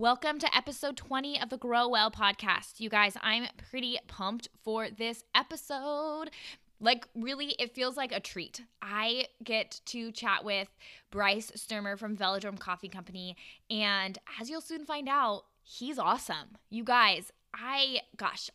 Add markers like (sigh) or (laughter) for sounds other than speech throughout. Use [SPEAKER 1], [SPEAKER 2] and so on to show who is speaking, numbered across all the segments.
[SPEAKER 1] Welcome to episode 20 of the Grow Well podcast. You guys, I'm pretty pumped for this episode. Like, really, it feels like a treat. I get to chat with Bryce Sturmer from Velodrome Coffee Company. And as you'll soon find out, he's awesome. You guys, I, gosh,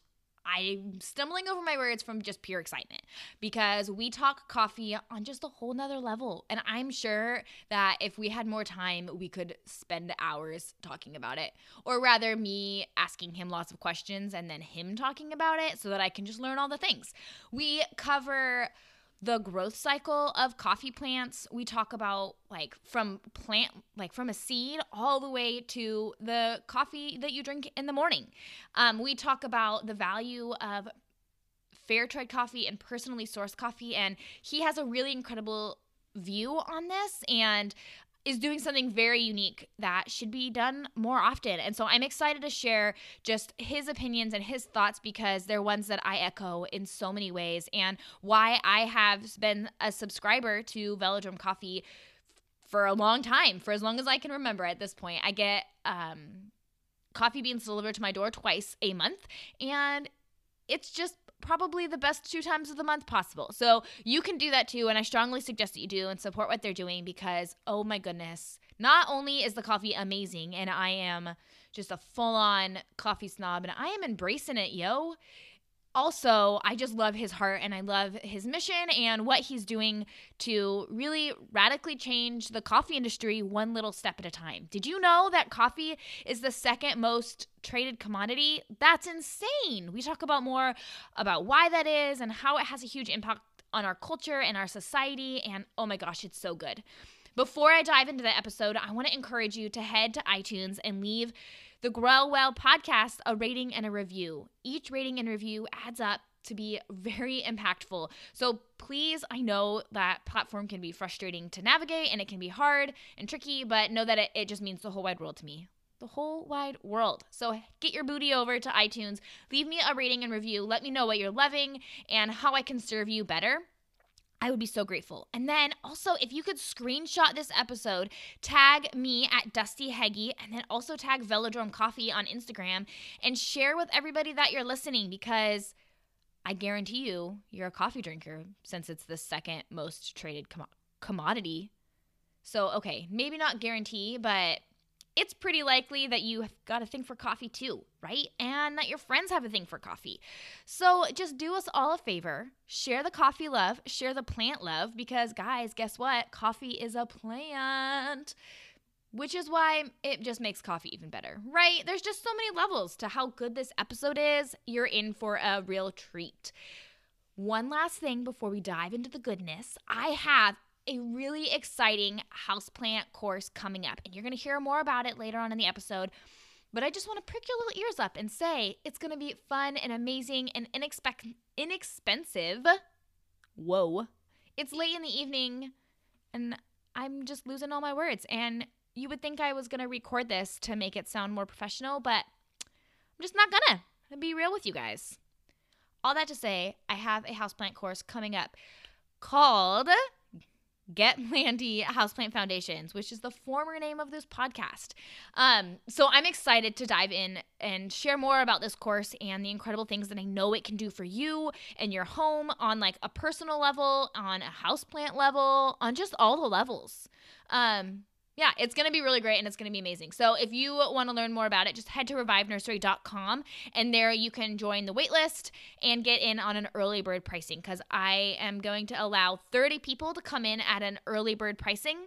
[SPEAKER 1] I'm stumbling over my words from just pure excitement because we talk coffee on just a whole nother level. And I'm sure that if we had more time, we could spend hours talking about it. Or rather, me asking him lots of questions and then him talking about it so that I can just learn all the things. We cover the growth cycle of coffee plants. We talk about like from plant, like from a seed all the way to the coffee that you drink in the morning. Um, we talk about the value of fair trade coffee and personally sourced coffee. And he has a really incredible view on this. And is doing something very unique that should be done more often. And so I'm excited to share just his opinions and his thoughts because they're ones that I echo in so many ways and why I have been a subscriber to Velodrome Coffee for a long time, for as long as I can remember at this point. I get um, coffee beans delivered to my door twice a month and it's just probably the best two times of the month possible. So you can do that too. And I strongly suggest that you do and support what they're doing because, oh my goodness, not only is the coffee amazing and I am just a full on coffee snob and I am embracing it, yo also, I just love his heart and I love his mission and what he's doing to really radically change the coffee industry one little step at a time. Did you know that coffee is the second most traded commodity? That's insane. We talk about more about why that is and how it has a huge impact on our culture and our society. And oh my gosh, it's so good. Before I dive into the episode, I want to encourage you to head to iTunes and leave the Grow Well podcast a rating and a review. Each rating and review adds up to be very impactful. So please, I know that platform can be frustrating to navigate and it can be hard and tricky, but know that it, it just means the whole wide world to me. The whole wide world. So get your booty over to iTunes, leave me a rating and review. Let me know what you're loving and how I can serve you better. I would be so grateful. And then also, if you could screenshot this episode, tag me at Dusty Heggie, and then also tag Velodrome Coffee on Instagram and share with everybody that you're listening because I guarantee you, you're a coffee drinker since it's the second most traded com- commodity. So, okay, maybe not guarantee, but it's pretty likely that you have got a thing for coffee too, right? And that your friends have a thing for coffee. So just do us all a favor share the coffee love, share the plant love, because guys, guess what? Coffee is a plant. Which is why it just makes coffee even better, right? There's just so many levels to how good this episode is. You're in for a real treat. One last thing before we dive into the goodness I have a really exciting houseplant course coming up, and you're going to hear more about it later on in the episode. But I just want to prick your little ears up and say it's going to be fun and amazing and inexpe- inexpensive. Whoa. It's late in the evening, and I'm just losing all my words. And you would think I was going to record this to make it sound more professional, but I'm just not gonna. Be real with you guys. All that to say, I have a houseplant course coming up called Get (laughs) Planty Houseplant Foundations, which is the former name of this podcast. Um, so I'm excited to dive in and share more about this course and the incredible things that I know it can do for you and your home on like a personal level, on a houseplant level, on just all the levels. Um, yeah, it's going to be really great and it's going to be amazing. So if you want to learn more about it, just head to revivenursery.com and there you can join the waitlist and get in on an early bird pricing because I am going to allow 30 people to come in at an early bird pricing.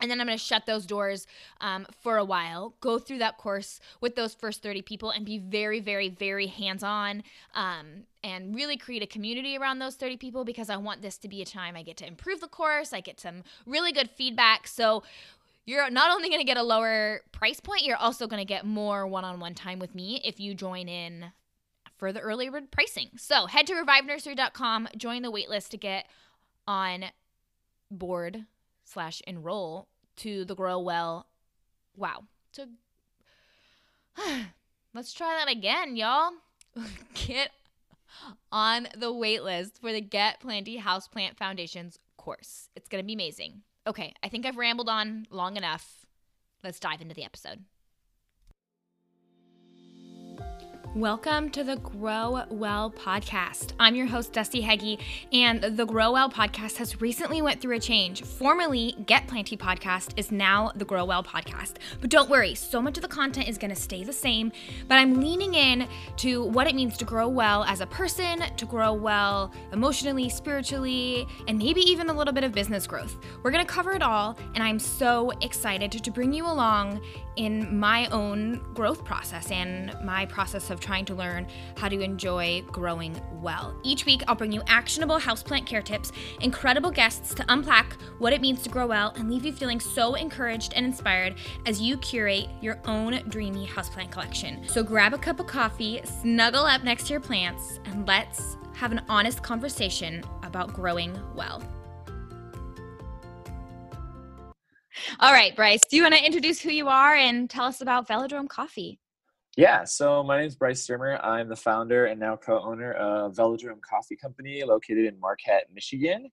[SPEAKER 1] And then I'm going to shut those doors um, for a while, go through that course with those first 30 people and be very, very, very hands on um, and really create a community around those 30 people because I want this to be a time I get to improve the course. I get some really good feedback. So you're not only going to get a lower price point, you're also going to get more one on one time with me if you join in for the early bird pricing. So head to revivenursery.com, join the waitlist to get on board slash enroll to the Grow Well. Wow. To (sighs) let's try that again, y'all. (laughs) get on the waitlist for the Get Planty Houseplant Foundations course. It's going to be amazing. Okay, I think I've rambled on long enough. Let's dive into the episode. Welcome to the Grow Well podcast. I'm your host Dusty Heggie, and the Grow Well podcast has recently went through a change. Formerly Get Planty podcast is now the Grow Well podcast. But don't worry, so much of the content is going to stay the same, but I'm leaning in to what it means to grow well as a person, to grow well emotionally, spiritually, and maybe even a little bit of business growth. We're going to cover it all, and I'm so excited to bring you along in my own growth process and my process of trying to learn how to enjoy growing well. Each week, I'll bring you actionable houseplant care tips, incredible guests to unpack what it means to grow well, and leave you feeling so encouraged and inspired as you curate your own dreamy houseplant collection. So grab a cup of coffee, snuggle up next to your plants, and let's have an honest conversation about growing well. All right, Bryce, do you want to introduce who you are and tell us about Velodrome Coffee?
[SPEAKER 2] Yeah, so my name is Bryce Strimmer. I'm the founder and now co-owner of Velodrome Coffee Company, located in Marquette, Michigan.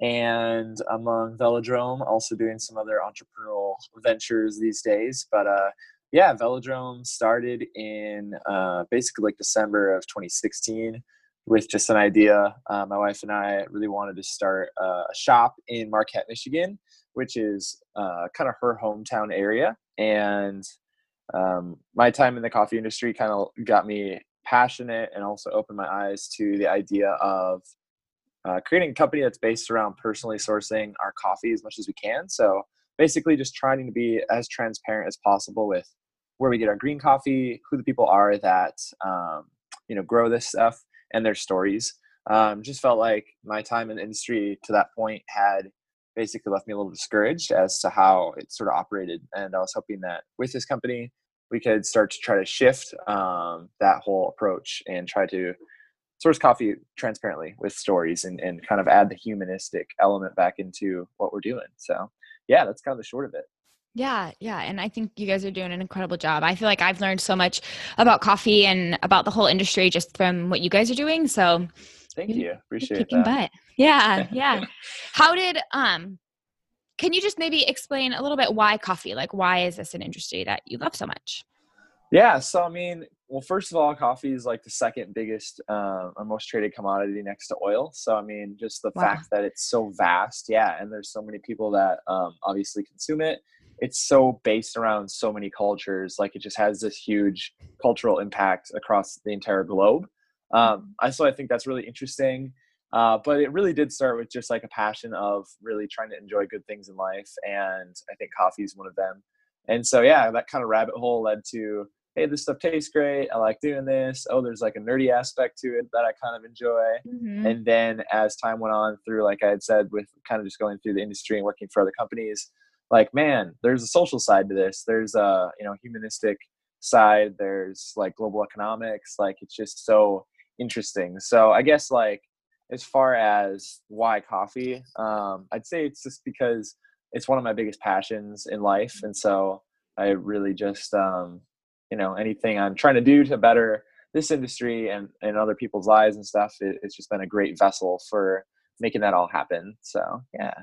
[SPEAKER 2] And among Velodrome, also doing some other entrepreneurial ventures these days. But uh, yeah, Velodrome started in uh, basically like December of 2016 with just an idea. Uh, my wife and I really wanted to start a shop in Marquette, Michigan, which is uh, kind of her hometown area. And um, my time in the coffee industry kind of got me passionate and also opened my eyes to the idea of uh, creating a company that's based around personally sourcing our coffee as much as we can. So basically, just trying to be as transparent as possible with where we get our green coffee, who the people are that um, you know grow this stuff, and their stories. Um, just felt like my time in the industry to that point had basically left me a little discouraged as to how it sort of operated. And I was hoping that with this company, we could start to try to shift um, that whole approach and try to source coffee transparently with stories and, and kind of add the humanistic element back into what we're doing. So, yeah, that's kind of the short of it.
[SPEAKER 1] Yeah, yeah. And I think you guys are doing an incredible job. I feel like I've learned so much about coffee and about the whole industry just from what you guys are doing. So,
[SPEAKER 2] Thank you. Appreciate that. Butt.
[SPEAKER 1] Yeah, (laughs) yeah. How did um can you just maybe explain a little bit why coffee? Like why is this an industry that you love so much?
[SPEAKER 2] Yeah, so I mean, well, first of all, coffee is like the second biggest, uh, or most traded commodity next to oil. So I mean, just the wow. fact that it's so vast, yeah, and there's so many people that um, obviously consume it. It's so based around so many cultures, like it just has this huge cultural impact across the entire globe. Um, I so I think that's really interesting. Uh, but it really did start with just like a passion of really trying to enjoy good things in life, and I think coffee is one of them. And so yeah, that kind of rabbit hole led to hey, this stuff tastes great. I like doing this. Oh, there's like a nerdy aspect to it that I kind of enjoy. Mm-hmm. And then as time went on through, like I had said, with kind of just going through the industry and working for other companies, like man, there's a social side to this. There's a you know humanistic side. There's like global economics. Like it's just so interesting. So I guess like as far as why coffee, um, I'd say it's just because it's one of my biggest passions in life, and so I really just um, you know anything I'm trying to do to better this industry and and other people's lives and stuff. It, it's just been a great vessel for making that all happen. So yeah.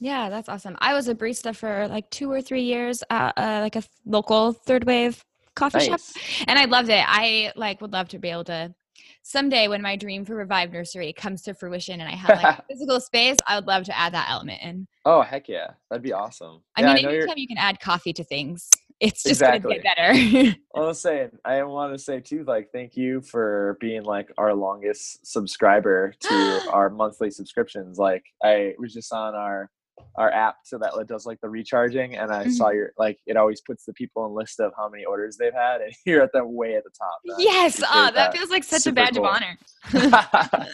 [SPEAKER 1] Yeah, that's awesome. I was a barista for like two or three years at uh, like a local third wave coffee nice. shop, and I loved it. I like would love to be able to someday when my dream for Revive Nursery comes to fruition and I have like (laughs) physical space, I would love to add that element in.
[SPEAKER 2] Oh heck yeah, that'd be awesome.
[SPEAKER 1] I yeah, mean, I anytime you can add coffee to things, it's just exactly. gonna get better. (laughs)
[SPEAKER 2] I was saying, I want to say too, like, thank you for being like our longest subscriber to (gasps) our monthly subscriptions. Like, I was just on our our app so that it does like the recharging and i mm-hmm. saw your like it always puts the people in list of how many orders they've had and (laughs) you're at the way at the top
[SPEAKER 1] yes oh, that, that, feels like such Super a badge cool. of
[SPEAKER 2] honor oh,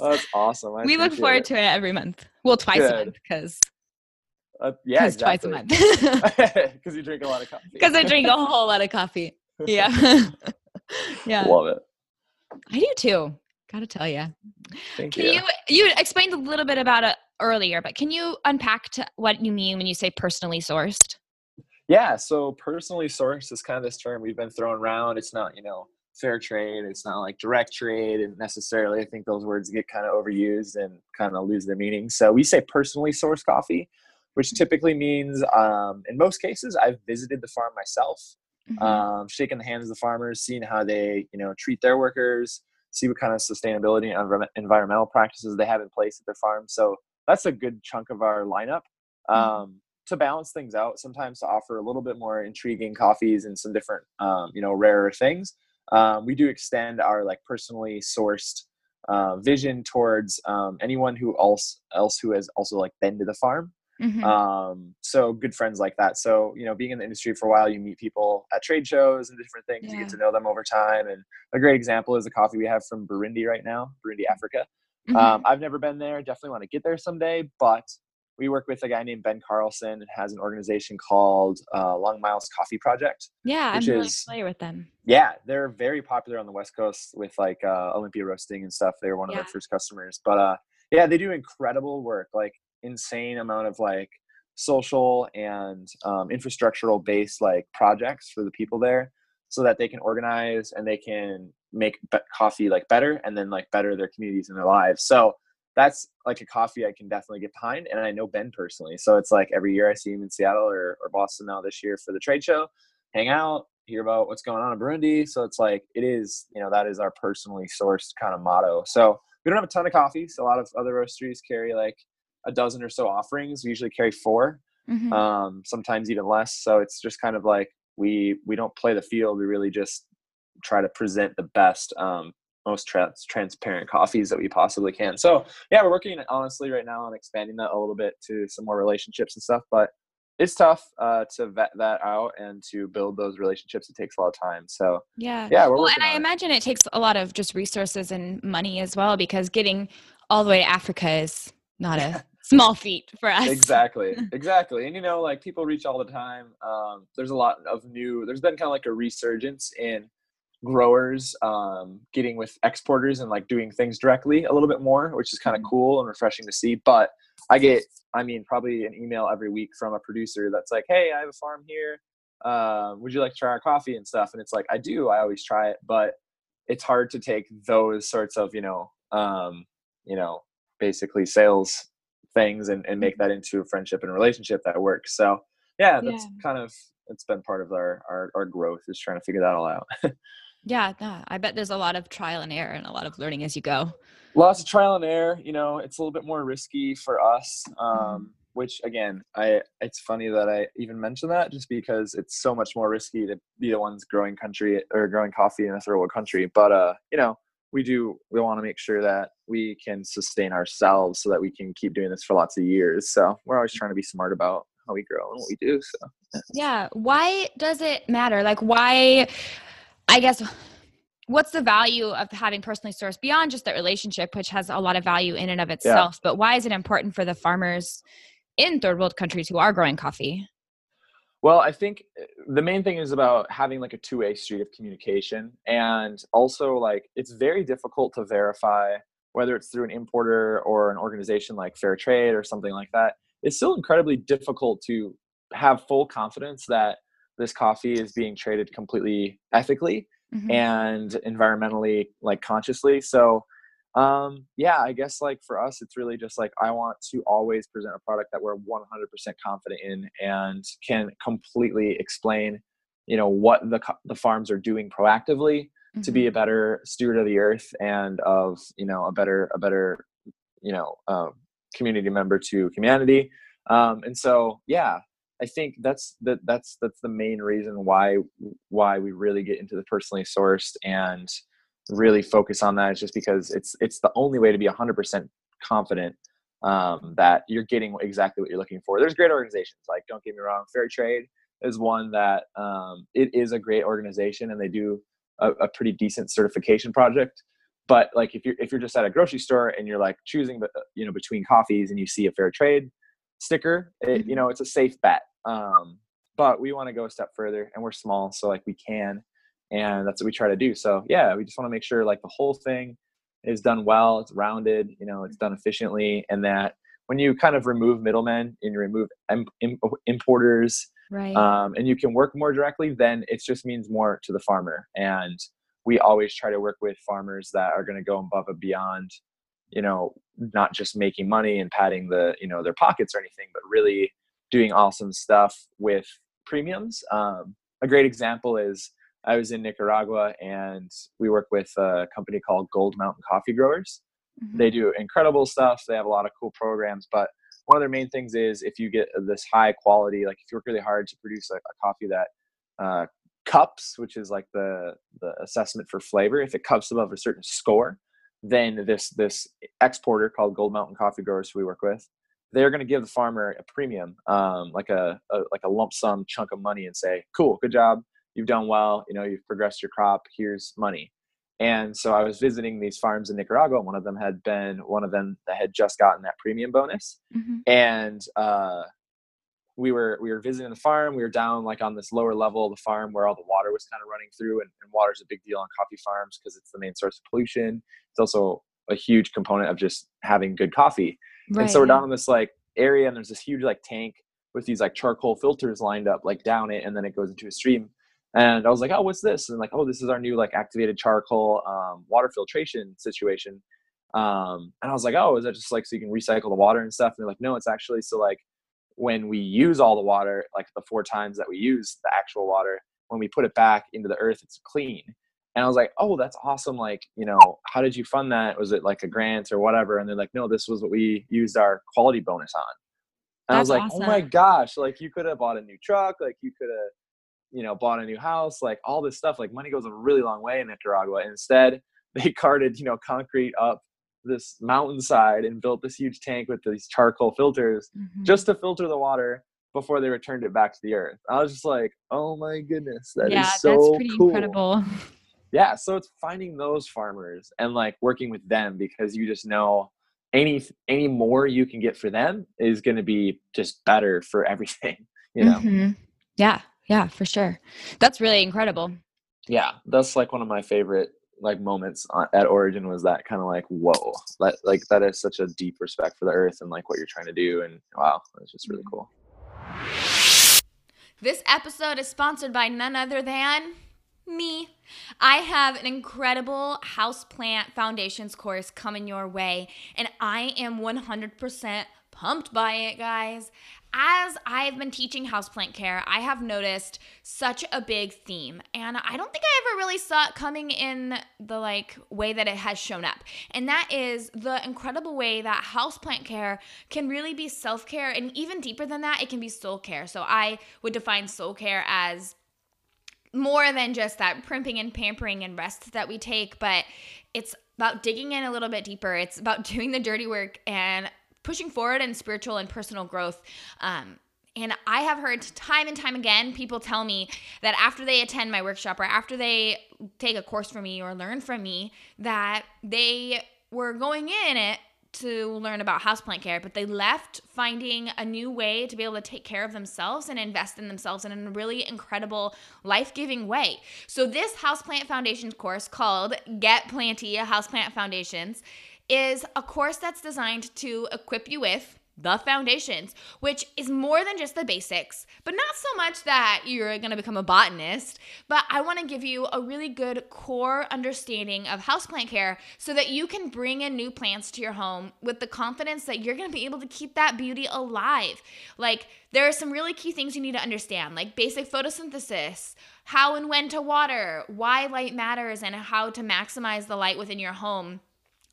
[SPEAKER 2] (laughs) (laughs) that's awesome
[SPEAKER 1] I we look forward it. to it every month well twice Good. a month because
[SPEAKER 2] uh, yeah exactly.
[SPEAKER 1] twice a
[SPEAKER 2] month because you drink a lot of coffee
[SPEAKER 1] because i drink a whole lot of coffee yeah
[SPEAKER 2] yeah love it
[SPEAKER 1] i do too gotta tell you
[SPEAKER 2] Thank
[SPEAKER 1] can
[SPEAKER 2] you.
[SPEAKER 1] you you explained a little bit about it earlier, but can you unpack what you mean when you say personally sourced?
[SPEAKER 2] Yeah, so personally sourced is kind of this term we've been throwing around. It's not, you know, fair trade, it's not like direct trade, and necessarily I think those words get kind of overused and kind of lose their meaning. So we say personally sourced coffee, which typically means, um, in most cases, I've visited the farm myself. mm-hmm. um, shaking the hands of the farmers, seeing how they, you know, treat their workers, see what kind of sustainability and environmental practices they have in place at their farm. So that's a good chunk of our lineup. Mm-hmm. Um, to balance things out, sometimes to offer a little bit more intriguing coffees and some different, um, you know, rarer things. Um, we do extend our like personally sourced uh, vision towards um, anyone who else else who has also like been to the farm. Mm-hmm. Um, so good friends like that. So you know, being in the industry for a while, you meet people at trade shows and different things. Yeah. You get to know them over time. And a great example is the coffee we have from Burundi right now, Burundi, Africa. Mm-hmm. Um, I've never been there. Definitely want to get there someday. But we work with a guy named Ben Carlson and has an organization called uh, Long Miles Coffee Project.
[SPEAKER 1] Yeah, I'm really familiar with them.
[SPEAKER 2] Yeah, they're very popular on the West Coast with like uh, Olympia Roasting and stuff. They were one of yeah. their first customers. But uh, yeah, they do incredible work. Like insane amount of like social and um, infrastructural based like projects for the people there so that they can organize and they can make be- coffee like better and then like better their communities and their lives so that's like a coffee i can definitely get behind and i know ben personally so it's like every year i see him in seattle or, or boston now this year for the trade show hang out hear about what's going on in burundi so it's like it is you know that is our personally sourced kind of motto so we don't have a ton of coffees a lot of other roasteries carry like a dozen or so offerings. We usually carry 4 mm-hmm. um, sometimes even less. So it's just kind of like we we don't play the field. We really just try to present the best, um, most trans- transparent coffees that we possibly can. So yeah, we're working honestly right now on expanding that a little bit to some more relationships and stuff. But it's tough uh, to vet that out and to build those relationships. It takes a lot of time. So
[SPEAKER 1] yeah,
[SPEAKER 2] yeah.
[SPEAKER 1] well, and I it. imagine it takes a lot of just resources and money as well because getting all the way to Africa is not a (laughs) small feat for us.
[SPEAKER 2] Exactly, (laughs) exactly. And you know, like people reach all the time. Um, there's a lot of new. There's been kind of like a resurgence in growers um, getting with exporters and like doing things directly a little bit more, which is kind of mm-hmm. cool and refreshing to see. But I get, I mean, probably an email every week from a producer that's like, "Hey, I have a farm here. Uh, would you like to try our coffee and stuff?" And it's like, I do. I always try it, but it's hard to take those sorts of, you know, um, you know, basically sales things and, and make that into a friendship and relationship that works. So yeah, that's yeah. kind of it's been part of our, our our growth is trying to figure that all out. (laughs)
[SPEAKER 1] yeah, I bet there's a lot of trial and error and a lot of learning as you go.
[SPEAKER 2] Lots of trial and error. You know, it's a little bit more risky for us. Um, mm-hmm. Which again, I it's funny that I even mentioned that just because it's so much more risky to be the ones growing country or growing coffee in a third world country. But uh, you know, we do we want to make sure that we can sustain ourselves so that we can keep doing this for lots of years so we're always trying to be smart about how we grow and what we do so
[SPEAKER 1] yeah why does it matter like why i guess what's the value of having personally sourced beyond just the relationship which has a lot of value in and of itself yeah. but why is it important for the farmers in third world countries who are growing coffee
[SPEAKER 2] well, I think eh, the main thing is about having like a two-way street of communication and also like it's very difficult to verify whether it's through an importer or an organization like Fair Trade or something like that. It's still incredibly difficult to have full confidence that this coffee is being traded completely ethically mm-hmm. and environmentally like consciously. So um, yeah, I guess like for us, it's really just like I want to always present a product that we're 100% confident in and can completely explain, you know, what the the farms are doing proactively mm-hmm. to be mm-hmm. a better steward of the earth and of you know a better a better you know um, community member to humanity. Um, and so yeah, I think that's that that's that's the main reason why why we really get into the personally sourced and really focus on that is just because it's it's the only way to be 100% confident um, that you're getting exactly what you're looking for. There's great organizations, like don't get me wrong, Fair Trade is one that um, it is a great organization and they do a, a, pretty decent certification project. But like if you're if you're just at a grocery store and you're like choosing uh, you know between coffees and you see a Fair Trade sticker, it, you mm-hmm. know it's a safe bet. Um, but we want to go a step further and we're small, so like we can and that's what we try to do so yeah we just want to make sure like the whole thing is done well it's rounded you know it's done efficiently and that when you kind of remove middlemen and you remove Im- Im- importers
[SPEAKER 1] right.
[SPEAKER 2] um, and you can work more directly then it just means more to the farmer and we always try to work with farmers that are going to go above and beyond you know not just making money and padding the you know their pockets or anything but really doing awesome stuff with premiums um, a great example is I was in Nicaragua and we work with a company called Gold Mountain Coffee Growers. Mm-hmm. They do incredible stuff. They have a lot of cool programs, but one of their main things is if you get this high quality, like if you work really hard to produce a, a coffee that uh, cups, which is like the the assessment for flavor, if it cups above a certain score, then this this exporter called Gold Mountain Coffee Growers, who we work with, they're going to give the farmer a premium, um, like a, a like a lump sum chunk of money, and say, "Cool, good job, you've done well. You know, you've progressed your crop. Here's money." And so I was visiting these farms in Nicaragua. And one of them had been one of them that had just gotten that premium bonus, mm-hmm. and uh, we were we were visiting the farm. We were down like on this lower level of the farm where all the water was kind of running through, and, and water is a big deal on coffee farms because it's the main source of pollution. It's also a huge component of just having good coffee. Right. And so we're down in this like area, and there's this huge like tank with these like charcoal filters lined up like down it, and then it goes into a stream. And I was like, oh, what's this? And like, oh, this is our new like activated charcoal um, water filtration situation. Um, and I was like, oh, is that just like so you can recycle the water and stuff? And they're like, no, it's actually so like when we use all the water, like the four times that we use the actual water, when we put it back into the earth, it's clean. And I was like, oh, that's awesome. Like, you know, how did you fund that? Was it like a grant or whatever? And they're like, no, this was what we used our quality bonus on. And that's I was like, awesome. oh my gosh, like you could have bought a new truck, like you could have you know, bought a new house, like all this stuff. Like money goes a really long way in Nicaragua. Instead, (laughs) they carted, you know, concrete up this mountainside and built this huge tank with these charcoal filters mm-hmm. just to filter the water before they returned it back to the earth. I was just like, oh my goodness, that yeah, is so that's pretty cool. incredible. (laughs) Yeah, so it's finding those farmers and like working with them because you just know any any more you can get for them is going to be just better for everything, (laughs) you know.
[SPEAKER 1] Mm-hmm. Yeah, yeah, for sure. That's really incredible.
[SPEAKER 2] Yeah, that's like one of my favorite like moments uh, at Origin was that kind of like whoa, that like that is such a deep respect for the earth and like what you're trying to do, and wow, it's just really mm-hmm. cool.
[SPEAKER 1] This episode is sponsored by none other than me. I have an incredible houseplant foundations course coming your way, and I am 100% pumped by it, guys as I've been teaching houseplant care, I have noticed such a big theme. And I don't think I ever really saw it coming in the like way that it has shown up. And that is the incredible way that houseplant care can really be self-care and even deeper than that, it can be soul care. So I would define soul care as more than just that primping and pampering and rest that we take, but it's about digging in a little bit deeper. It's about (laughs) doing the dirty work and pushing forward in spiritual and personal growth. Um, and I have heard time and time again people tell me that after they attend my workshop or after they take a course from me or learn from me, that they were going in it to learn about houseplant care, but they left finding a new way to be able to take care of themselves and invest in themselves in a really incredible, life giving way. So, this Houseplant Foundations course called Get Planty Houseplant Foundations is a course that's designed to equip you with the foundations, which is more than just the basics, but not so much that you're gonna become a botanist, but I wanna give you a really good core understanding of houseplant care so that you can bring in new plants to your home with the confidence that you're gonna be able to keep that beauty alive. Like, there are some really key things you need to understand, like basic photosynthesis, how and when to water, why light matters, and how to maximize the light within your home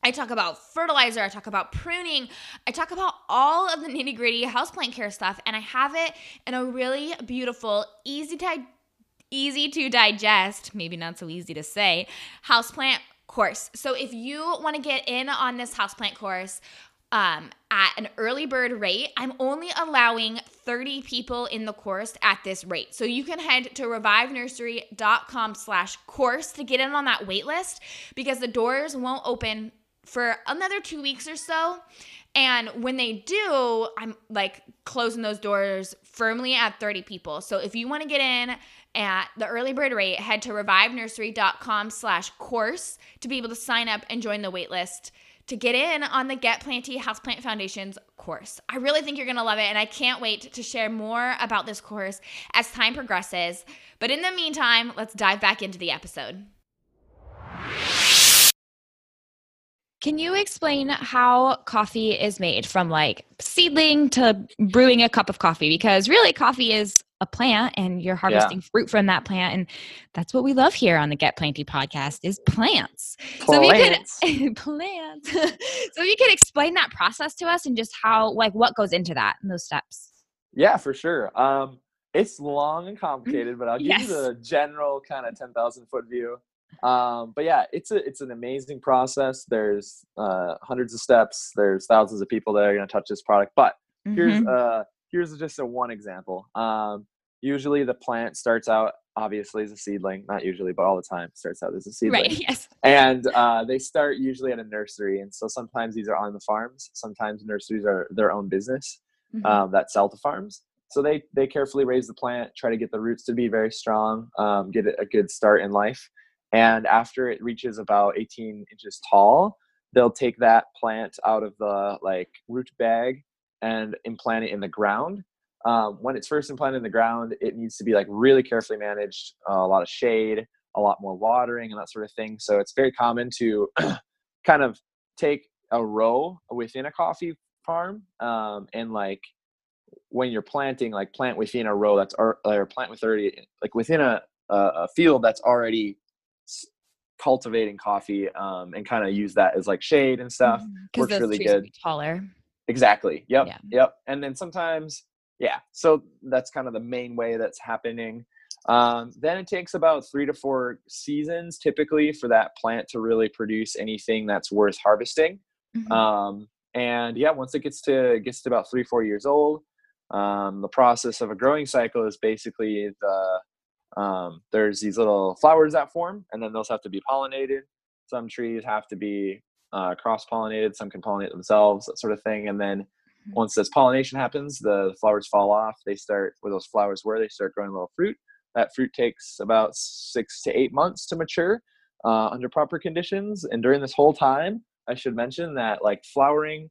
[SPEAKER 1] I talk about fertilizer, I talk about pruning, I talk about all of the nitty gritty houseplant care stuff, and I have it in a really beautiful, easy to easy to digest, maybe not so easy to say, houseplant course. So if you want to get in on this houseplant course, um, at an early bird rate. I'm only allowing 30 people in the course at this rate. So you can head to revivenursery.com slash course to get in on that wait list because the doors won't open for another two weeks or so. And when they do, I'm like closing those doors firmly at 30 people. So if you want to get in at the early bird rate, head to revivenursery.com slash course to be able to sign up and join the waitlist to get in on the Get Planty Houseplant Foundations course. I really think you're going to love it, and I can't wait to share more about this course as time progresses. But in the meantime, let's dive back into the episode. Can you explain how coffee is made from like seedling to brewing a cup of coffee? Because really, coffee is a plant and you're harvesting yeah. fruit from that plant and that's what we love here on the get planty podcast is plants, plants. so if you could (laughs) plants so if you could explain that process to us and just how like what goes into that and those steps
[SPEAKER 2] yeah for sure um it's long and complicated but i'll give yes. you the general kind of 10000 foot view um but yeah it's a it's an amazing process. There's uh hundreds of steps. There's thousands of people that are going to touch this product. But mm-hmm. here's uh here's just a one example. Um usually the plant starts out obviously as a seedling. Not usually but all the time starts out as a (laughs) seedling.
[SPEAKER 1] right yes.
[SPEAKER 2] And uh, they start usually at a nursery. And so sometimes these are on the farms. Sometimes nurseries are their own business mm-hmm. um, that sell to farms. So they they carefully raise the plant try to get the roots to be very strong um, get it a good start in life and after it reaches about 18 inches tall they'll take that plant out of the like root bag and implant it in the ground um, when it's first implanted in the ground, it needs to be like really carefully managed, uh, a lot of shade, a lot more watering, and that sort of thing. So it's very common to (clears throat) kind of take a row within a coffee farm um, and like when you're planting, like plant within a row that's or, or plant with already like within a, a field that's already cultivating coffee um, and kind of use that as like shade and stuff.
[SPEAKER 1] Mm-hmm. Works really good. taller.
[SPEAKER 2] Exactly. Yep. Yeah. Yep. And then sometimes yeah so that's kind of the main way that's happening um, then it takes about three to four seasons typically for that plant to really produce anything that's worth harvesting mm-hmm. um, and yeah once it gets to gets to about three four years old um, the process of a growing cycle is basically the um, there's these little flowers that form and then those have to be pollinated some trees have to be uh, cross pollinated some can pollinate themselves that sort of thing and then Mm-hmm. Once this pollination happens, the flowers fall off. They start where those flowers were. They start growing little fruit. That fruit takes about six to eight months to mature uh, under proper conditions. And during this whole time, I should mention that like flowering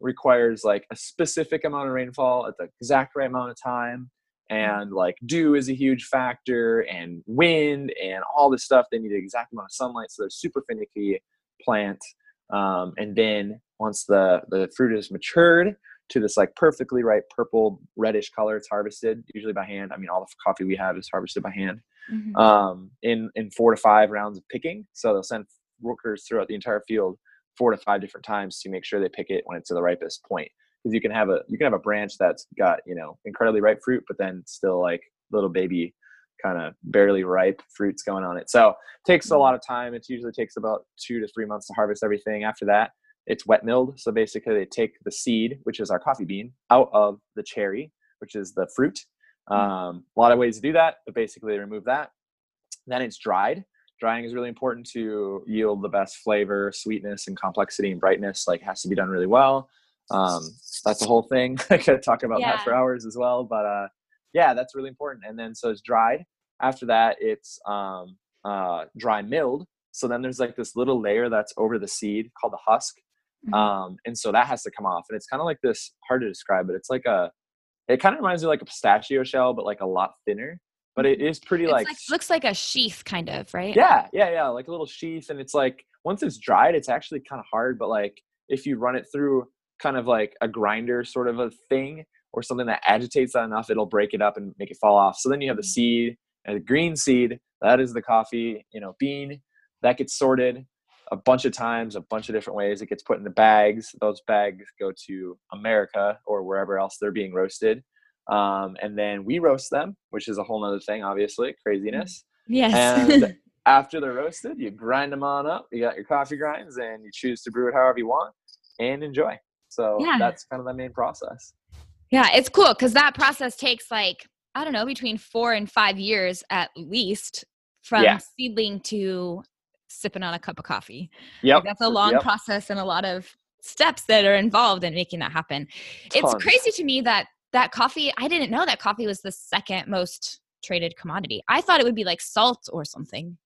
[SPEAKER 2] requires like a specific amount of rainfall at the exact right amount of time. And like dew is a huge factor and wind and all this stuff they need the exact amount of sunlight so they're super finicky plant um, and then once the the fruit is matured to this like perfectly ripe purple reddish color. It's harvested usually by hand. I mean, all the coffee we have is harvested by hand mm-hmm. um, in in four to five rounds of picking. So they'll send workers throughout the entire field four to five different times to make sure they pick it when it's to the ripest point. Because you can have a you can have a branch that's got you know incredibly ripe fruit, but then still like little baby kind of barely ripe fruits going on it. So it takes a mm-hmm. lot of time. It usually takes about two to three months to harvest everything. After that, it's wet milled. So basically, they take the seed, which is our coffee bean, out of the cherry, which is the fruit. Hmm. Um, a lot of ways to do that, but basically, they remove that. Then it's dried. Drying is really important to yield the best flavor, sweetness, and complexity and brightness. Like, has to be done really well. Um, that's the whole thing. (laughs) I could talk about yeah. that for hours as well, but uh, yeah, that's really important. And then so it's dried. After that, it's um, uh, dry milled. So then there's like this little layer that's over the seed called the husk Mm-hmm. Um, and so that has to come off. And it's kind of like this, hard to describe, but it's like a, it kind of reminds me of like a pistachio shell, but like a lot thinner. But it is mm-hmm. pretty like, like,
[SPEAKER 1] looks like a sheath kind of, right?
[SPEAKER 2] Yeah, yeah, yeah, like a little sheath. And it's like once it's dried, it's actually kind of hard. But like if you run it through kind of like a grinder sort of a thing or something that agitates that enough, it'll break it up and make it fall off. So then you have the mm-hmm. seed and the green seed. That is the coffee, you know, bean that gets sorted a bunch of times, a bunch of different ways. It gets put in the bags. Those bags go to America or wherever else they're being roasted. Um, and then we roast them, which is a whole nother thing, obviously, craziness.
[SPEAKER 1] Yes.
[SPEAKER 2] And (laughs) after they're roasted, you grind them on up. You got your coffee grinds and you choose to brew it however you want and enjoy. So yeah. that's kind of the main process.
[SPEAKER 1] Yeah, it's cool because that process takes like, I don't know, between four and five years at least from yeah. seedling to sipping on a cup of coffee.
[SPEAKER 2] Yeah,
[SPEAKER 1] like that's a long
[SPEAKER 2] yep.
[SPEAKER 1] process and a lot of steps that are involved in making that happen. Tons. It's crazy to me that that coffee, I didn't know that coffee was the second most traded commodity. I thought it would be like salt or something.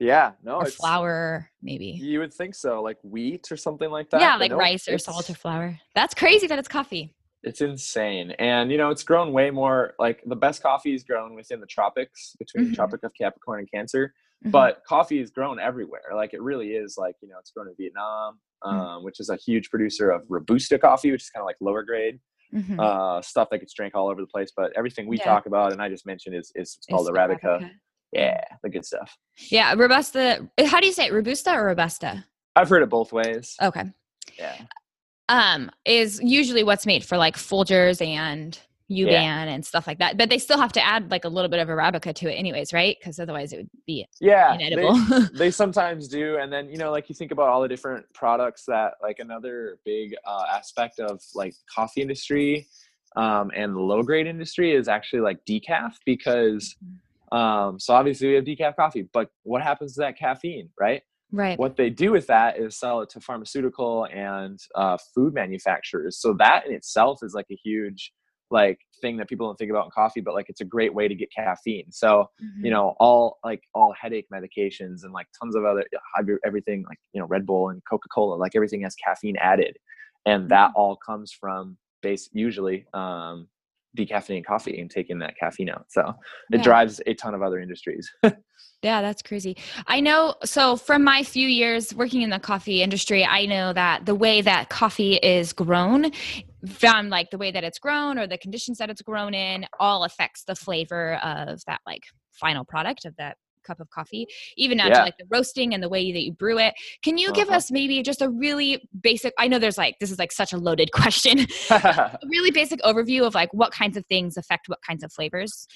[SPEAKER 2] Yeah, no,
[SPEAKER 1] or flour maybe.
[SPEAKER 2] You would think so, like wheat or something like that.
[SPEAKER 1] Yeah, like no, rice or salt or flour. That's crazy that it's coffee.
[SPEAKER 2] It's insane, and you know it's grown way more. Like the best coffee is grown within the tropics, between mm-hmm. the Tropic of Capricorn and Cancer. Mm-hmm. But coffee is grown everywhere. Like it really is like, you know, it's grown in Vietnam, um, mm-hmm. which is a huge producer of Robusta coffee, which is kind of like lower grade. mm-hmm. uh, stuff that gets drank all over the place. But everything we yeah. talk about and I just mentioned is is called it's Arabica. Arabica. Yeah, the good stuff.
[SPEAKER 1] Yeah, Robusta. How do you say it? Robusta or Robusta?
[SPEAKER 2] I've heard it both ways.
[SPEAKER 1] Okay.
[SPEAKER 2] Yeah.
[SPEAKER 1] Um, is usually what's made for like Folgers and Yuban yeah. and stuff like that. But they still have to add like a little bit of Arabica to it, anyways, right? Because otherwise it would be
[SPEAKER 2] yeah inedible. They, (laughs) they, sometimes do, and then you know, like you think about all the different products that like another big uh, aspect of like coffee industry um, and the low grade industry is actually like decaf because. Mm-hmm. Um, so obviously we have decaf coffee, but what happens to that caffeine, right?
[SPEAKER 1] Right.
[SPEAKER 2] What they do with that is sell it to pharmaceutical and uh, food manufacturers. So that in itself is like a huge like thing that people don't think about in coffee but like it's a great way to get caffeine so mm-hmm. you know all like all headache medications and like tons of other everything like you know red bull and coca-cola like everything has caffeine added and that mm-hmm. all comes from base usually um decaffeinating coffee and taking that caffeine out so it yeah. drives a ton of other industries (laughs)
[SPEAKER 1] Yeah, that's crazy. I know. So, from my few years working in the coffee industry, I know that the way that coffee is grown, from like the way that it's grown or the conditions that it's grown in, all affects the flavor of that like final product of that cup of coffee, even down yeah. to like the roasting and the way that you brew it. Can you uh-huh. give us maybe just a really basic? I know there's like this is like such a loaded (laughs) question. (laughs) a really basic overview of like what kinds of things affect what kinds of flavors.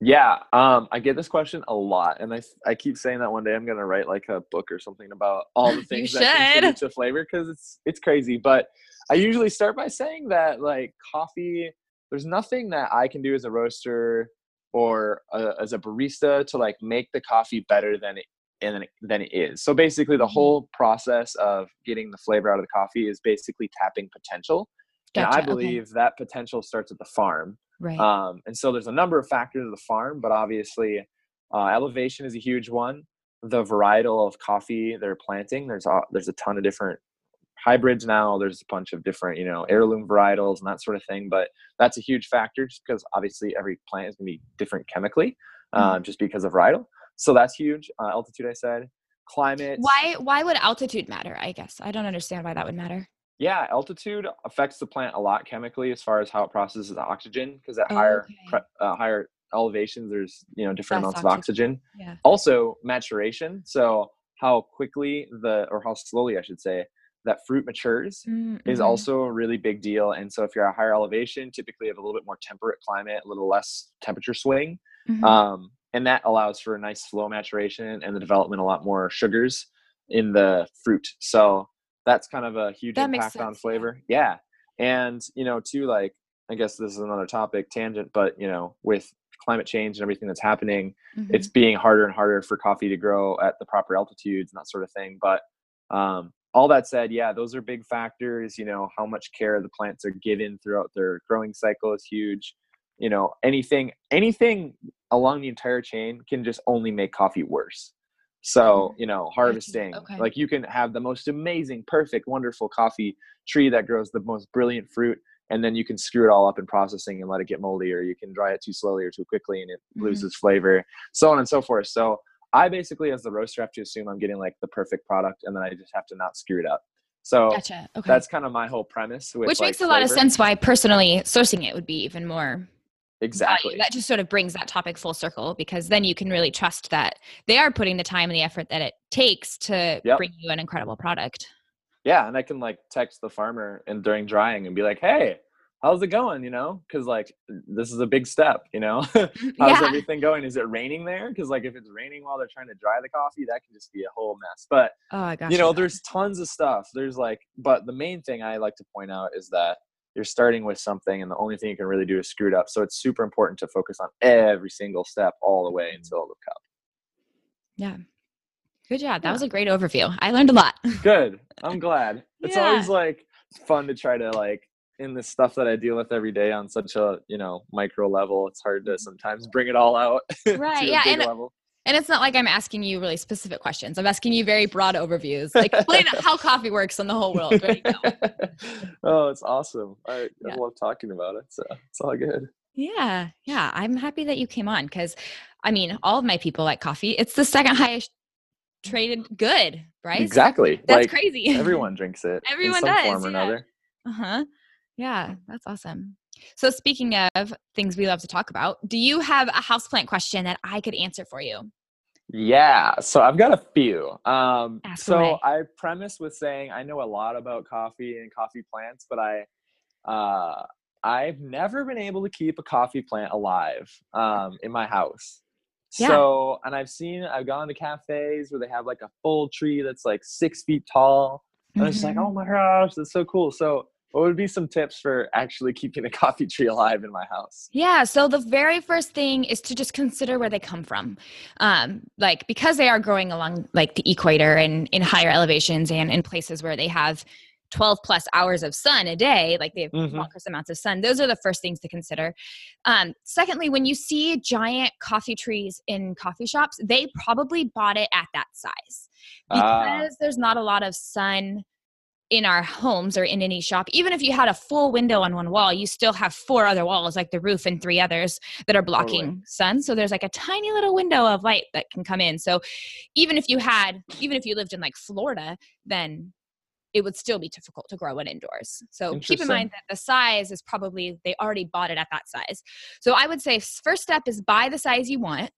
[SPEAKER 2] Yeah, um, I get this question a lot, and I I keep saying that one day I'm gonna write like a book or something about all the (laughs) things that contribute to flavor because it's it's crazy. But I usually start by saying that like coffee, there's nothing that I can do as a roaster or a, as a barista to like make the coffee better than it and than it is. So basically, the mm-hmm. whole process of getting the flavor out of the coffee is basically tapping potential. Gotcha, and I believe okay. that potential starts at the farm.
[SPEAKER 1] Right.
[SPEAKER 2] Um, and so there's a number of factors of the farm, but obviously uh, elevation is a huge one. The varietal of coffee they're planting, there's a, there's a ton of different hybrids now. There's a bunch of different, you know, heirloom varietals and that sort of thing. But that's a huge factor just because obviously every plant is going to be different chemically, mm-hmm. um, just because of varietal. So that's huge. Uh, altitude, I said. Climate.
[SPEAKER 1] Why? Why would altitude matter? I guess I don't understand why that would matter.
[SPEAKER 2] Yeah, altitude affects the plant a lot chemically as far as how it processes oxygen because at oh, higher okay. uh, higher elevations there's you know different Less amounts oxygen. of oxygen.
[SPEAKER 1] Yeah.
[SPEAKER 2] Also maturation, so how quickly the or how slowly I should say that fruit matures mm-hmm. is also a really big deal. And so if you're at a higher elevation, typically you have a little bit more temperate climate, a little less temperature swing. Mm-hmm. Um, and that allows for a nice slow maturation and the development a lot more sugars in the fruit. So that's kind of a huge that impact on flavor. Yeah. And, you know, too, like, I guess this is another topic tangent, but, you know, with climate change and everything that's happening, mm-hmm. it's being harder and harder for coffee to grow at the proper altitudes and that sort of thing. But, um, all that said, yeah, those are big factors. You know, how much care the plants are given throughout their growing cycle is huge. You know, anything, anything along the entire chain can just only make coffee worse. So, you know, harvesting, okay. like you can have the most amazing, perfect, wonderful coffee tree that grows the most brilliant fruit, and then you can screw it all up in processing and let it get moldy, or you can dry it too slowly or too quickly and it mm-hmm. loses flavor, so on and so forth. So, I basically, as the roaster, have to assume I'm getting like the perfect product, and then I just have to not screw it up. So
[SPEAKER 1] gotcha. okay.
[SPEAKER 2] that's kind of my whole premise.
[SPEAKER 1] With, Which
[SPEAKER 2] like,
[SPEAKER 1] makes a lot of sense why personally sourcing it would be even more
[SPEAKER 2] exactly
[SPEAKER 1] value. that just sort of brings that topic full circle because then you can really trust that they are putting the time and the effort that it takes to yep. bring you an incredible product
[SPEAKER 2] yeah and i can like text the farmer and during drying and be like hey how's it going? you know because like this is a big step you know? (laughs) Mm, how's yeah. everything going? Is it raining there? Because like if it's raining while they're trying to dry the coffee that can just be a whole mess. But
[SPEAKER 1] oh, I got
[SPEAKER 2] you. know there's tons of stuff. There's like but the main thing i like to point out is that you're starting with something and the only thing you can really do is screw it up. So it's super important to focus on every single step all the way until the cup.
[SPEAKER 1] Yeah. Good job. That yeah. was a great overview. I learned a lot.
[SPEAKER 2] Good. I'm (laughs) glad. It's yeah. always like fun to try to like in the stuff that I deal with every day on such a you know micro level, it's hard to sometimes bring it all out. (laughs)
[SPEAKER 1] Right. yeah. And, level. and it's not like I'm asking you really specific questions. I'm asking you very broad overviews, like explain (laughs) how coffee works in the whole world. (laughs)
[SPEAKER 2] oh, it's awesome. I, yeah. I love talking about it. So it's all good.
[SPEAKER 1] Yeah. Yeah. I'm happy that you came on because I mean, all of my people like coffee. It's the second highest traded good, right?
[SPEAKER 2] Exactly.
[SPEAKER 1] That's like, crazy.
[SPEAKER 2] Everyone drinks it.
[SPEAKER 1] Everyone does.
[SPEAKER 2] Form or yeah. another.
[SPEAKER 1] Uh huh. Yeah, that's awesome. So speaking of things we love to talk about, do you have a houseplant question that I could answer for you?
[SPEAKER 2] Yeah, so I've got a few. Um,
[SPEAKER 1] Ask
[SPEAKER 2] so
[SPEAKER 1] away.
[SPEAKER 2] I premise with saying I know a lot about coffee and coffee plants, but I, uh, I've never been able to keep a coffee plant alive um, in my house.
[SPEAKER 1] Yeah.
[SPEAKER 2] So, and I've seen, I've gone to cafes where they have like a full tree that's like six feet tall. And it's like,
[SPEAKER 1] Mhm.
[SPEAKER 2] oh my gosh, that's so cool. So, what would be some tips for actually keeping a (laughs) coffee tree alive in my house?
[SPEAKER 1] Yeah, so the very first thing is to just consider where they come from. Um, like because they are growing along like the equator and in higher elevations and in places where they have 12 plus hours of sun a day, like they have
[SPEAKER 2] Mhm.
[SPEAKER 1] bonkers amounts of sun. Those are the first things to consider. Um, secondly, when you see giant coffee trees in coffee shops, they probably bought it at that size
[SPEAKER 2] Ah.
[SPEAKER 1] because there's not a lot of sun in our homes or in any shop even if you had a full window on one wall you still have four other walls like the roof and three others that are blocking
[SPEAKER 2] Totally.
[SPEAKER 1] sun. So there's like a tiny little window of light that can come in. So even if you had even if you lived in like florida then it would still be difficult to grow it indoors. So keep in mind that the size is probably they already bought it at that size. So i would say first step is buy the size you want.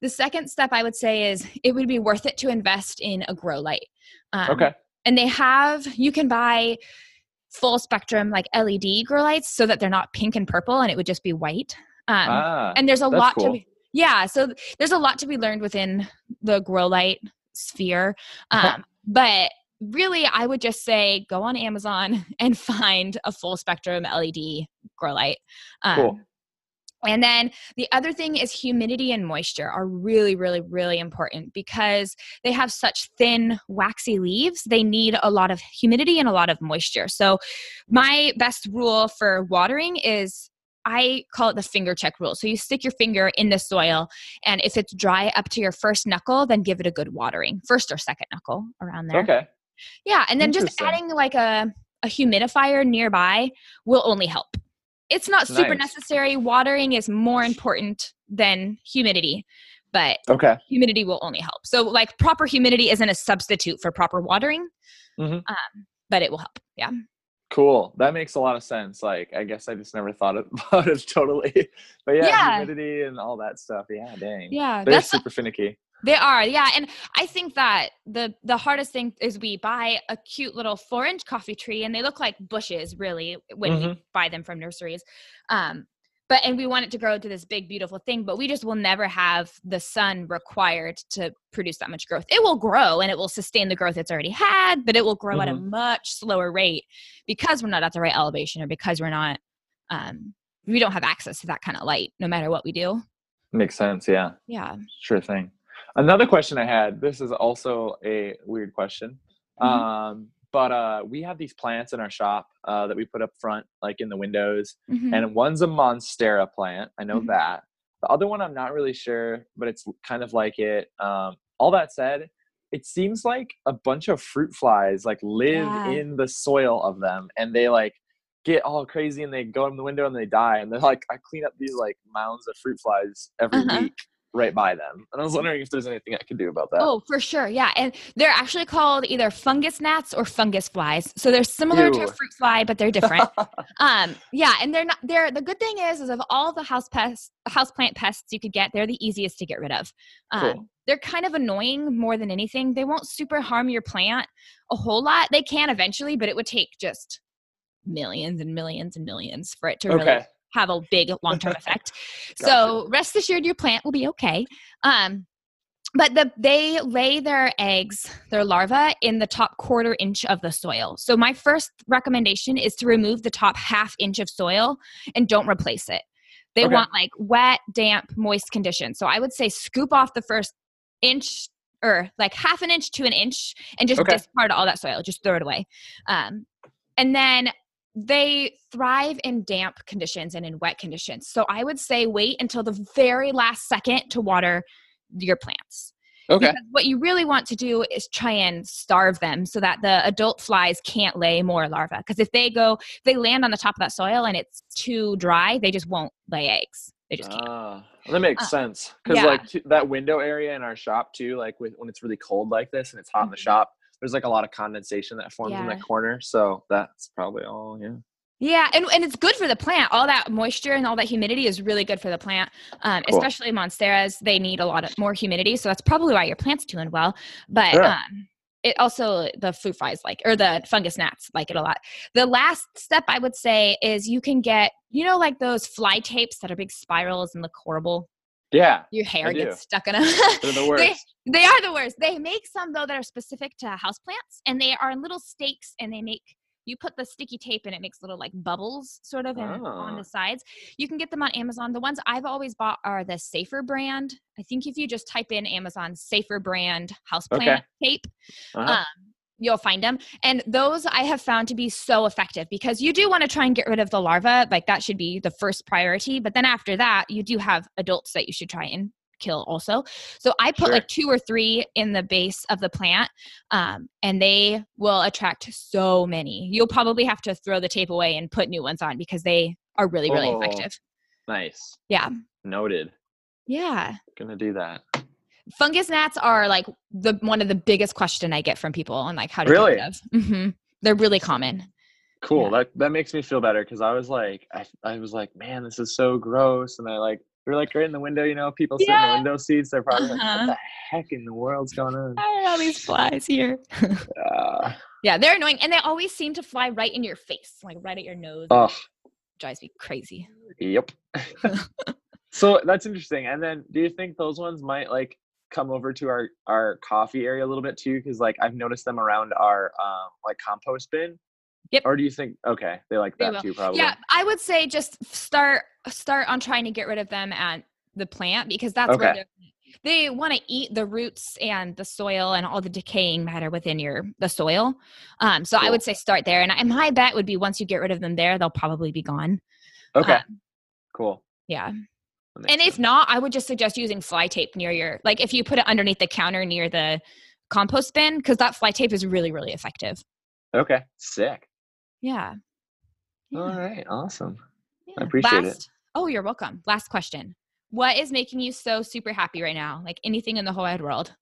[SPEAKER 1] The second step i would say is it would be worth it to invest in a grow light. Um,
[SPEAKER 2] Okay.
[SPEAKER 1] And they have you can buy full spectrum like led grow lights so that they're not pink and purple and it would just be white um,
[SPEAKER 2] ah.
[SPEAKER 1] and there's a lot to be yeah so there's a lot to be learned within the grow light sphere
[SPEAKER 2] Uh-huh.
[SPEAKER 1] um, but really i would just say go on amazon (laughs) and find a full spectrum led grow light um,
[SPEAKER 2] Cool.
[SPEAKER 1] And then the other thing is humidity and moisture are really, really, really important because they have such thin, waxy leaves. They need a lot of humidity and a lot of moisture. So, my best rule for watering is I call it the finger check rule. So, you stick your finger in the soil, and if it's dry up to your first knuckle, then give it a good watering, first or second knuckle around there.
[SPEAKER 2] Okay.
[SPEAKER 1] Yeah, and then just adding like a, a humidifier nearby will only help. It's not super
[SPEAKER 2] Nice.
[SPEAKER 1] necessary. Watering is more important than humidity, but
[SPEAKER 2] Okay.
[SPEAKER 1] humidity will only help. So, like, proper humidity isn't a substitute for proper watering,
[SPEAKER 2] Mhm.
[SPEAKER 1] um, but it will help. Yeah.
[SPEAKER 2] Cool. That makes a lot of sense. Like, I guess I just never thought about (laughs) it totally. But yeah,
[SPEAKER 1] Yeah.
[SPEAKER 2] humidity and all that stuff. Yeah, dang.
[SPEAKER 1] Yeah.
[SPEAKER 2] They're
[SPEAKER 1] That's
[SPEAKER 2] super finicky.
[SPEAKER 1] They are, yeah, and I think that the the hardest thing is we buy a cute little four inch coffee tree, and they look like bushes, really, when
[SPEAKER 2] Mm-hmm.
[SPEAKER 1] we buy them from nurseries. Um, but and we want it to grow to this big, beautiful thing, but we just will never have the sun required to produce that much growth. It will grow and it will sustain the growth it's already had, but it will grow at a
[SPEAKER 2] Mm-hmm.
[SPEAKER 1] much slower rate because we're not at the right elevation or because we're not, um, we don't have access to that kind of light, no matter what we do.
[SPEAKER 2] Makes sense. Yeah.
[SPEAKER 1] Yeah.
[SPEAKER 2] Sure thing. Another question I had. This is also a weird question.
[SPEAKER 1] Mhm.
[SPEAKER 2] Um, but uh, we have these plants in our shop uh, that we put up front, like in the windows,
[SPEAKER 1] Mhm.
[SPEAKER 2] and one's a monstera plant. I know
[SPEAKER 1] Mhm.
[SPEAKER 2] that. The other one, I'm not really sure, but it's kind of like it. Um, all that said, it seems like a bunch of fruit flies like live
[SPEAKER 1] Yeah.
[SPEAKER 2] in the soil of them, and they like get all crazy and they go in the window and they die. And they're like, I clean up these like mounds of fruit flies every
[SPEAKER 1] Uh-huh.
[SPEAKER 2] week right by them. And I was wondering if there's anything I could do about that.
[SPEAKER 1] Oh, for sure. Yeah. And they're actually called either fungus gnats or fungus flies. So they're similar to a fruit fly, but they're different. (laughs) um, yeah. And they're not, they're, the good thing is, is of all the house pests, house plant pests you could get, they're the easiest to get rid of. Um,
[SPEAKER 2] Cool.
[SPEAKER 1] They're kind of annoying more than anything. They won't super harm your plant a whole lot. They can eventually, but it would take just millions and millions and millions for it to really
[SPEAKER 2] okay.
[SPEAKER 1] Have a big long-term effect. (laughs)
[SPEAKER 2] Gotcha.
[SPEAKER 1] So rest assured your plant will be okay. Um, but the they lay their eggs, their larvae, in the top quarter inch of the soil. So my first recommendation is to remove the top half inch of soil and don't replace it. They
[SPEAKER 2] Okay.
[SPEAKER 1] want like wet, damp, moist conditions. So I would say scoop off the first inch or like half an inch to an inch and just
[SPEAKER 2] Okay.
[SPEAKER 1] discard all that soil. Just throw it away. Um, and then they thrive in damp conditions and in wet conditions. So I would say wait until the very last second to water your plants.
[SPEAKER 2] Okay.
[SPEAKER 1] Because what you really want to do is try and starve them so that the adult flies can't lay more larvae. Because if they go, if they land on the top of that soil and it's too dry, they just won't lay eggs. They just can't.
[SPEAKER 2] Ah, that makes
[SPEAKER 1] Uh,
[SPEAKER 2] sense. Because
[SPEAKER 1] yeah.
[SPEAKER 2] like t- that window area in our shop too, like with, when it's really cold like this and it's hot in the
[SPEAKER 1] Mhm.
[SPEAKER 2] shop, there's like a lot of condensation that forms in that corner. So that's probably all. Yeah.
[SPEAKER 1] Yeah, and, and it's good for the plant. All that moisture and all that humidity is really good for the plant, um,
[SPEAKER 2] Cool.
[SPEAKER 1] especially monsteras. They need a lot of more humidity, so that's probably why your plant's doing well. But
[SPEAKER 2] Sure.
[SPEAKER 1] um, it also the fruit flies like or the fungus gnats like it a lot. The last step I would say is you can get you know like those fly tapes that are big spirals and look horrible.
[SPEAKER 2] Yeah,
[SPEAKER 1] Your hair gets stuck in them. (laughs)
[SPEAKER 2] they're the worst.
[SPEAKER 1] They are the worst. They make some though that are specific to houseplants, and they are in little stakes, and they make you put the sticky tape and it makes little like bubbles sort of in, on
[SPEAKER 2] Ah.
[SPEAKER 1] the sides. You can get them on Amazon. The ones I've always bought are the Safer brand. I think if you just type in Amazon Safer brand houseplant
[SPEAKER 2] Okay.
[SPEAKER 1] tape,
[SPEAKER 2] Uh-huh.
[SPEAKER 1] um, you'll find them. And those I have found to be so effective because you do want to try and get rid of the larva. Like that should be the first priority. But then after that, you do have adults that you should try and kill also. So I put
[SPEAKER 2] Sure.
[SPEAKER 1] like two or three in the base of the plant um, and they will attract so many. You'll probably have to throw the tape away and put new ones on because they are really, really
[SPEAKER 2] Oh.
[SPEAKER 1] effective.
[SPEAKER 2] nice.
[SPEAKER 1] Yeah.
[SPEAKER 2] Noted.
[SPEAKER 1] Yeah.
[SPEAKER 2] Gonna do that.
[SPEAKER 1] Fungus gnats are like the one of the biggest question I get from people on like how to
[SPEAKER 2] Really?
[SPEAKER 1] get rid of. hmm They're really common.
[SPEAKER 2] Cool.
[SPEAKER 1] Yeah.
[SPEAKER 2] That that makes me feel better because I was like, I I was like, man, this is so gross, and I like we're like right in the window, you know, people sit in the window seats. They're probably like,
[SPEAKER 1] Uh-huh.
[SPEAKER 2] what the heck in the world's going on?
[SPEAKER 1] Are all these flies here? (laughs)
[SPEAKER 2] Uh,
[SPEAKER 1] yeah, they're annoying, and they always seem to fly right in your face, like right at your nose.
[SPEAKER 2] oh,
[SPEAKER 1] drives me crazy.
[SPEAKER 2] yep. (laughs) (laughs) so that's interesting. And then, do you think those ones might like come over to our our coffee area a little bit too? Because like I've noticed them around our um like compost bin.
[SPEAKER 1] Yep.
[SPEAKER 2] Or do you think okay, they like that too? Probably.
[SPEAKER 1] Yeah, I would say just start start on trying to get rid of them at the plant because that's where
[SPEAKER 2] Okay.
[SPEAKER 1] they're- they want to eat the roots and the soil and all the decaying matter within your the soil. Um, so I would say start there, and, and my bet would be once you get rid of them there, they'll probably be gone.
[SPEAKER 2] Okay.
[SPEAKER 1] Um,
[SPEAKER 2] cool.
[SPEAKER 1] yeah, and if
[SPEAKER 2] sense.
[SPEAKER 1] not, I would just suggest using fly tape near your like if you put it underneath the counter near the compost bin because that fly tape is really really effective.
[SPEAKER 2] okay, sick.
[SPEAKER 1] Yeah.
[SPEAKER 2] All right, awesome.
[SPEAKER 1] Yeah.
[SPEAKER 2] appreciate it.
[SPEAKER 1] Oh, you're welcome. Last question. What is making you so super happy right now? Like anything in the whole wide world?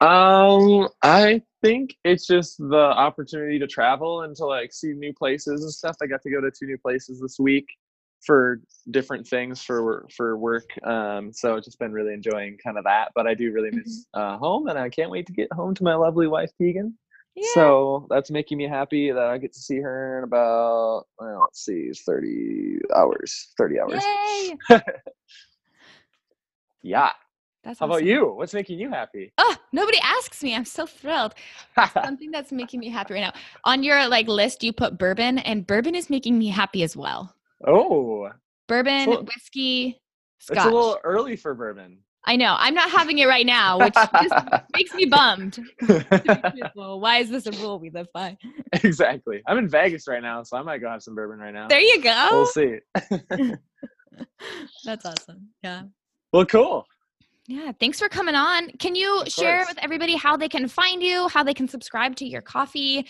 [SPEAKER 2] Um, I think it's just the opportunity to travel and to like see new places and stuff. I got to go to two new places this week for different things for for work. Um, so it's just been really enjoying kind of that. But I do really miss uh, home, and I can't wait to get home to my lovely wife Tegan. So that's making me happy that I get to see her in about well, let's see, thirty hours, thirty hours.
[SPEAKER 1] Yay! (laughs)
[SPEAKER 2] Yeah.
[SPEAKER 1] That's
[SPEAKER 2] How about you? What's making you happy?
[SPEAKER 1] Oh, nobody asks me. I'm so thrilled. (laughs) Something that's making me happy right now. On your like list, you put bourbon, and bourbon is making me happy as well.
[SPEAKER 2] Oh,
[SPEAKER 1] Bourbon,
[SPEAKER 2] So-
[SPEAKER 1] whiskey,
[SPEAKER 2] it's a little early for bourbon.
[SPEAKER 1] I know. I'm not having it right now, which just makes me bummed. (laughs) (laughs) well, why is this a rule we live by?
[SPEAKER 2] exactly. I'm in Vegas right now, so I might go have some bourbon right now.
[SPEAKER 1] There you go.
[SPEAKER 2] We'll see. (laughs)
[SPEAKER 1] That's awesome. Yeah.
[SPEAKER 2] well, cool.
[SPEAKER 1] Yeah, thanks for coming on. Can you share with everybody how they can find you, how they can subscribe to your coffee,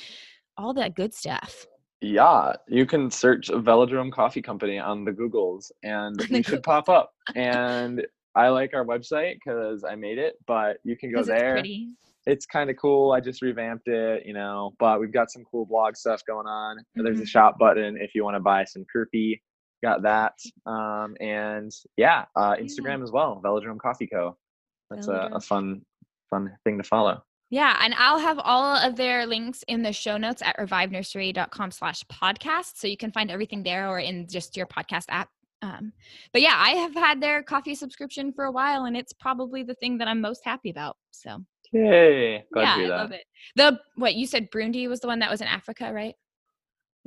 [SPEAKER 1] all that good stuff?
[SPEAKER 2] Yeah, you can search Velodrome Coffee Company on the Googles, and you should pop up. (laughs) And I like our website because I made it, but you can go
[SPEAKER 1] it's
[SPEAKER 2] there.
[SPEAKER 1] pretty.
[SPEAKER 2] it's kind of cool. I just revamped it, you know, but we've got some cool blog stuff going on. And There's a
[SPEAKER 1] Mhm.
[SPEAKER 2] shop button if you want to buy some Kirpy. Got that. Um, and yeah, uh, Instagram as well, Velodrome Coffee Co. That's a, a fun, fun thing to follow.
[SPEAKER 1] Yeah, and I'll have all of their links in the show notes at revivenursery.com slash podcast. So you can find everything there or in just your podcast app. Um, but yeah, I have had their coffee subscription for a while and it's probably the thing that I'm most happy about. So
[SPEAKER 2] Yay! Glad
[SPEAKER 1] yeah, I love it. The what you said Burundi was the one that was in Africa, right?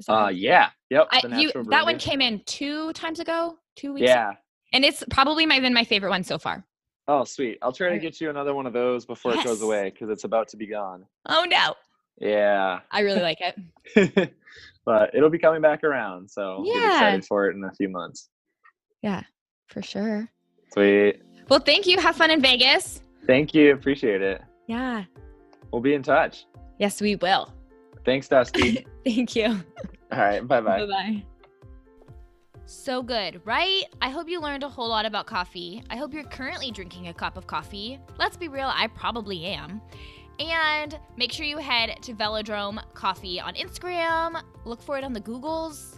[SPEAKER 2] Uh,
[SPEAKER 1] right?
[SPEAKER 2] yeah, yep.
[SPEAKER 1] I, you, that one came in two times ago, two weeks. ago.
[SPEAKER 2] Yeah.
[SPEAKER 1] and it's probably my been my favorite one so far.
[SPEAKER 2] Oh, sweet. I'll try to get you another one of those before it goes away because it's about to be gone.
[SPEAKER 1] Oh no,
[SPEAKER 2] Yeah.
[SPEAKER 1] I really like it. (laughs)
[SPEAKER 2] but it'll be coming back around, so get
[SPEAKER 1] Yeah.
[SPEAKER 2] excited for it in a few months.
[SPEAKER 1] Yeah, for sure.
[SPEAKER 2] Sweet.
[SPEAKER 1] Well, thank you. Have fun in Vegas.
[SPEAKER 2] Thank you. Appreciate it.
[SPEAKER 1] Yeah.
[SPEAKER 2] We'll be in touch.
[SPEAKER 1] Yes, we will.
[SPEAKER 2] Thanks, Dusty. (laughs)
[SPEAKER 1] Thank you.
[SPEAKER 2] All right. Bye bye
[SPEAKER 1] bye. bye.
[SPEAKER 3] So good, right? I hope you learned a whole lot about coffee. I hope you're currently drinking a cup of coffee. Let's be real, I probably am.
[SPEAKER 1] And make sure you head to Velodrome Coffee on Instagram. Look for it on the Googles.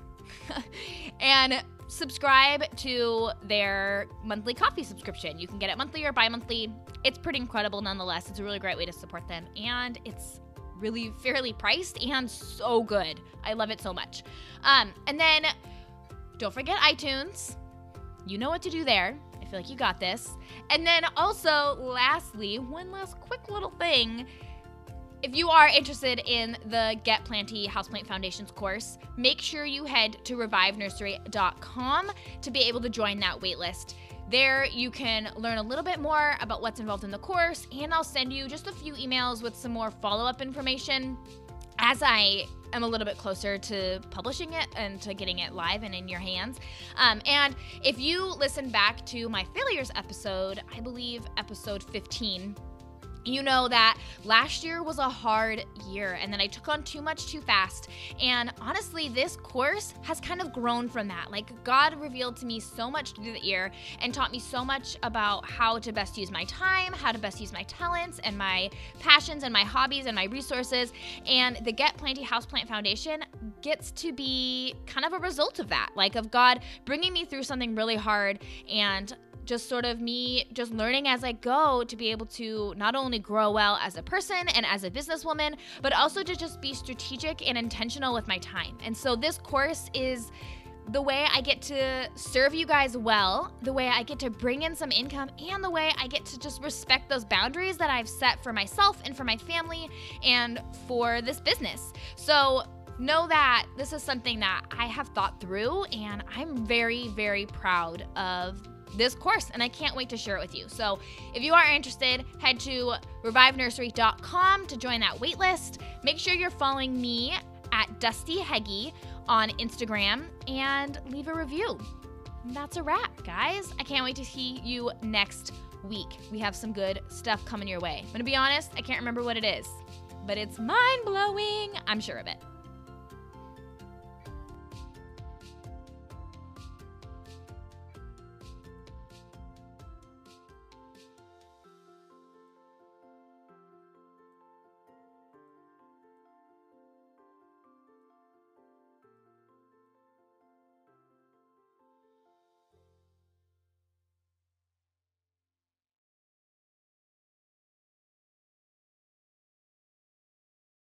[SPEAKER 1] (laughs) and subscribe to their monthly coffee subscription. You can get it monthly or bi monthly. It's pretty incredible nonetheless. It's a really great way to support them. And it's really fairly priced and so good. I love it so much. Um, and then don't forget iTunes. You know what to do there. I feel like you got this. And then also, lastly, one last quick little thing. If you are interested in the Get Planty Houseplant Foundations course, make sure you head to revivenursery.com to be able to join that waitlist. There, you can learn a little bit more about what's involved in the course, and I'll send you just a few emails with some more follow up information as I am a little bit closer to publishing it and to getting it live and in your hands. Um, and if you listen back to my failures episode, I believe episode 15, you know that last year was a hard year and then I took on too much too fast. And honestly, this course has kind of grown from that. Like, God revealed to me so much through the year and taught me so much about how to best use my time, how to best use my talents and my passions and my hobbies and my resources. And the Get Planty Houseplant Foundation gets to be kind of a result of that, like of God bringing me through something really hard and just sort of me just learning as I go to be able to not only grow well as a person and as a businesswoman, but also to just be strategic and intentional with my time. And so this course is the way I get to serve you guys well, the way I get to bring in some income, and the way I get to just respect those boundaries that I've set for myself and for my family and for this business. So, know that this is something that I have thought through, and I'm very, very proud of this course, and I can't wait to share it with you. So, if you are interested, head to revivenursery.com to join that waitlist. Make sure you're following me at Dusty Heggie on Instagram and leave a review. That's a wrap, guys. I can't wait to see you next week. We have some good stuff coming your way. I'm gonna be honest, I can't remember what it is, but it's mind blowing. I'm sure of it.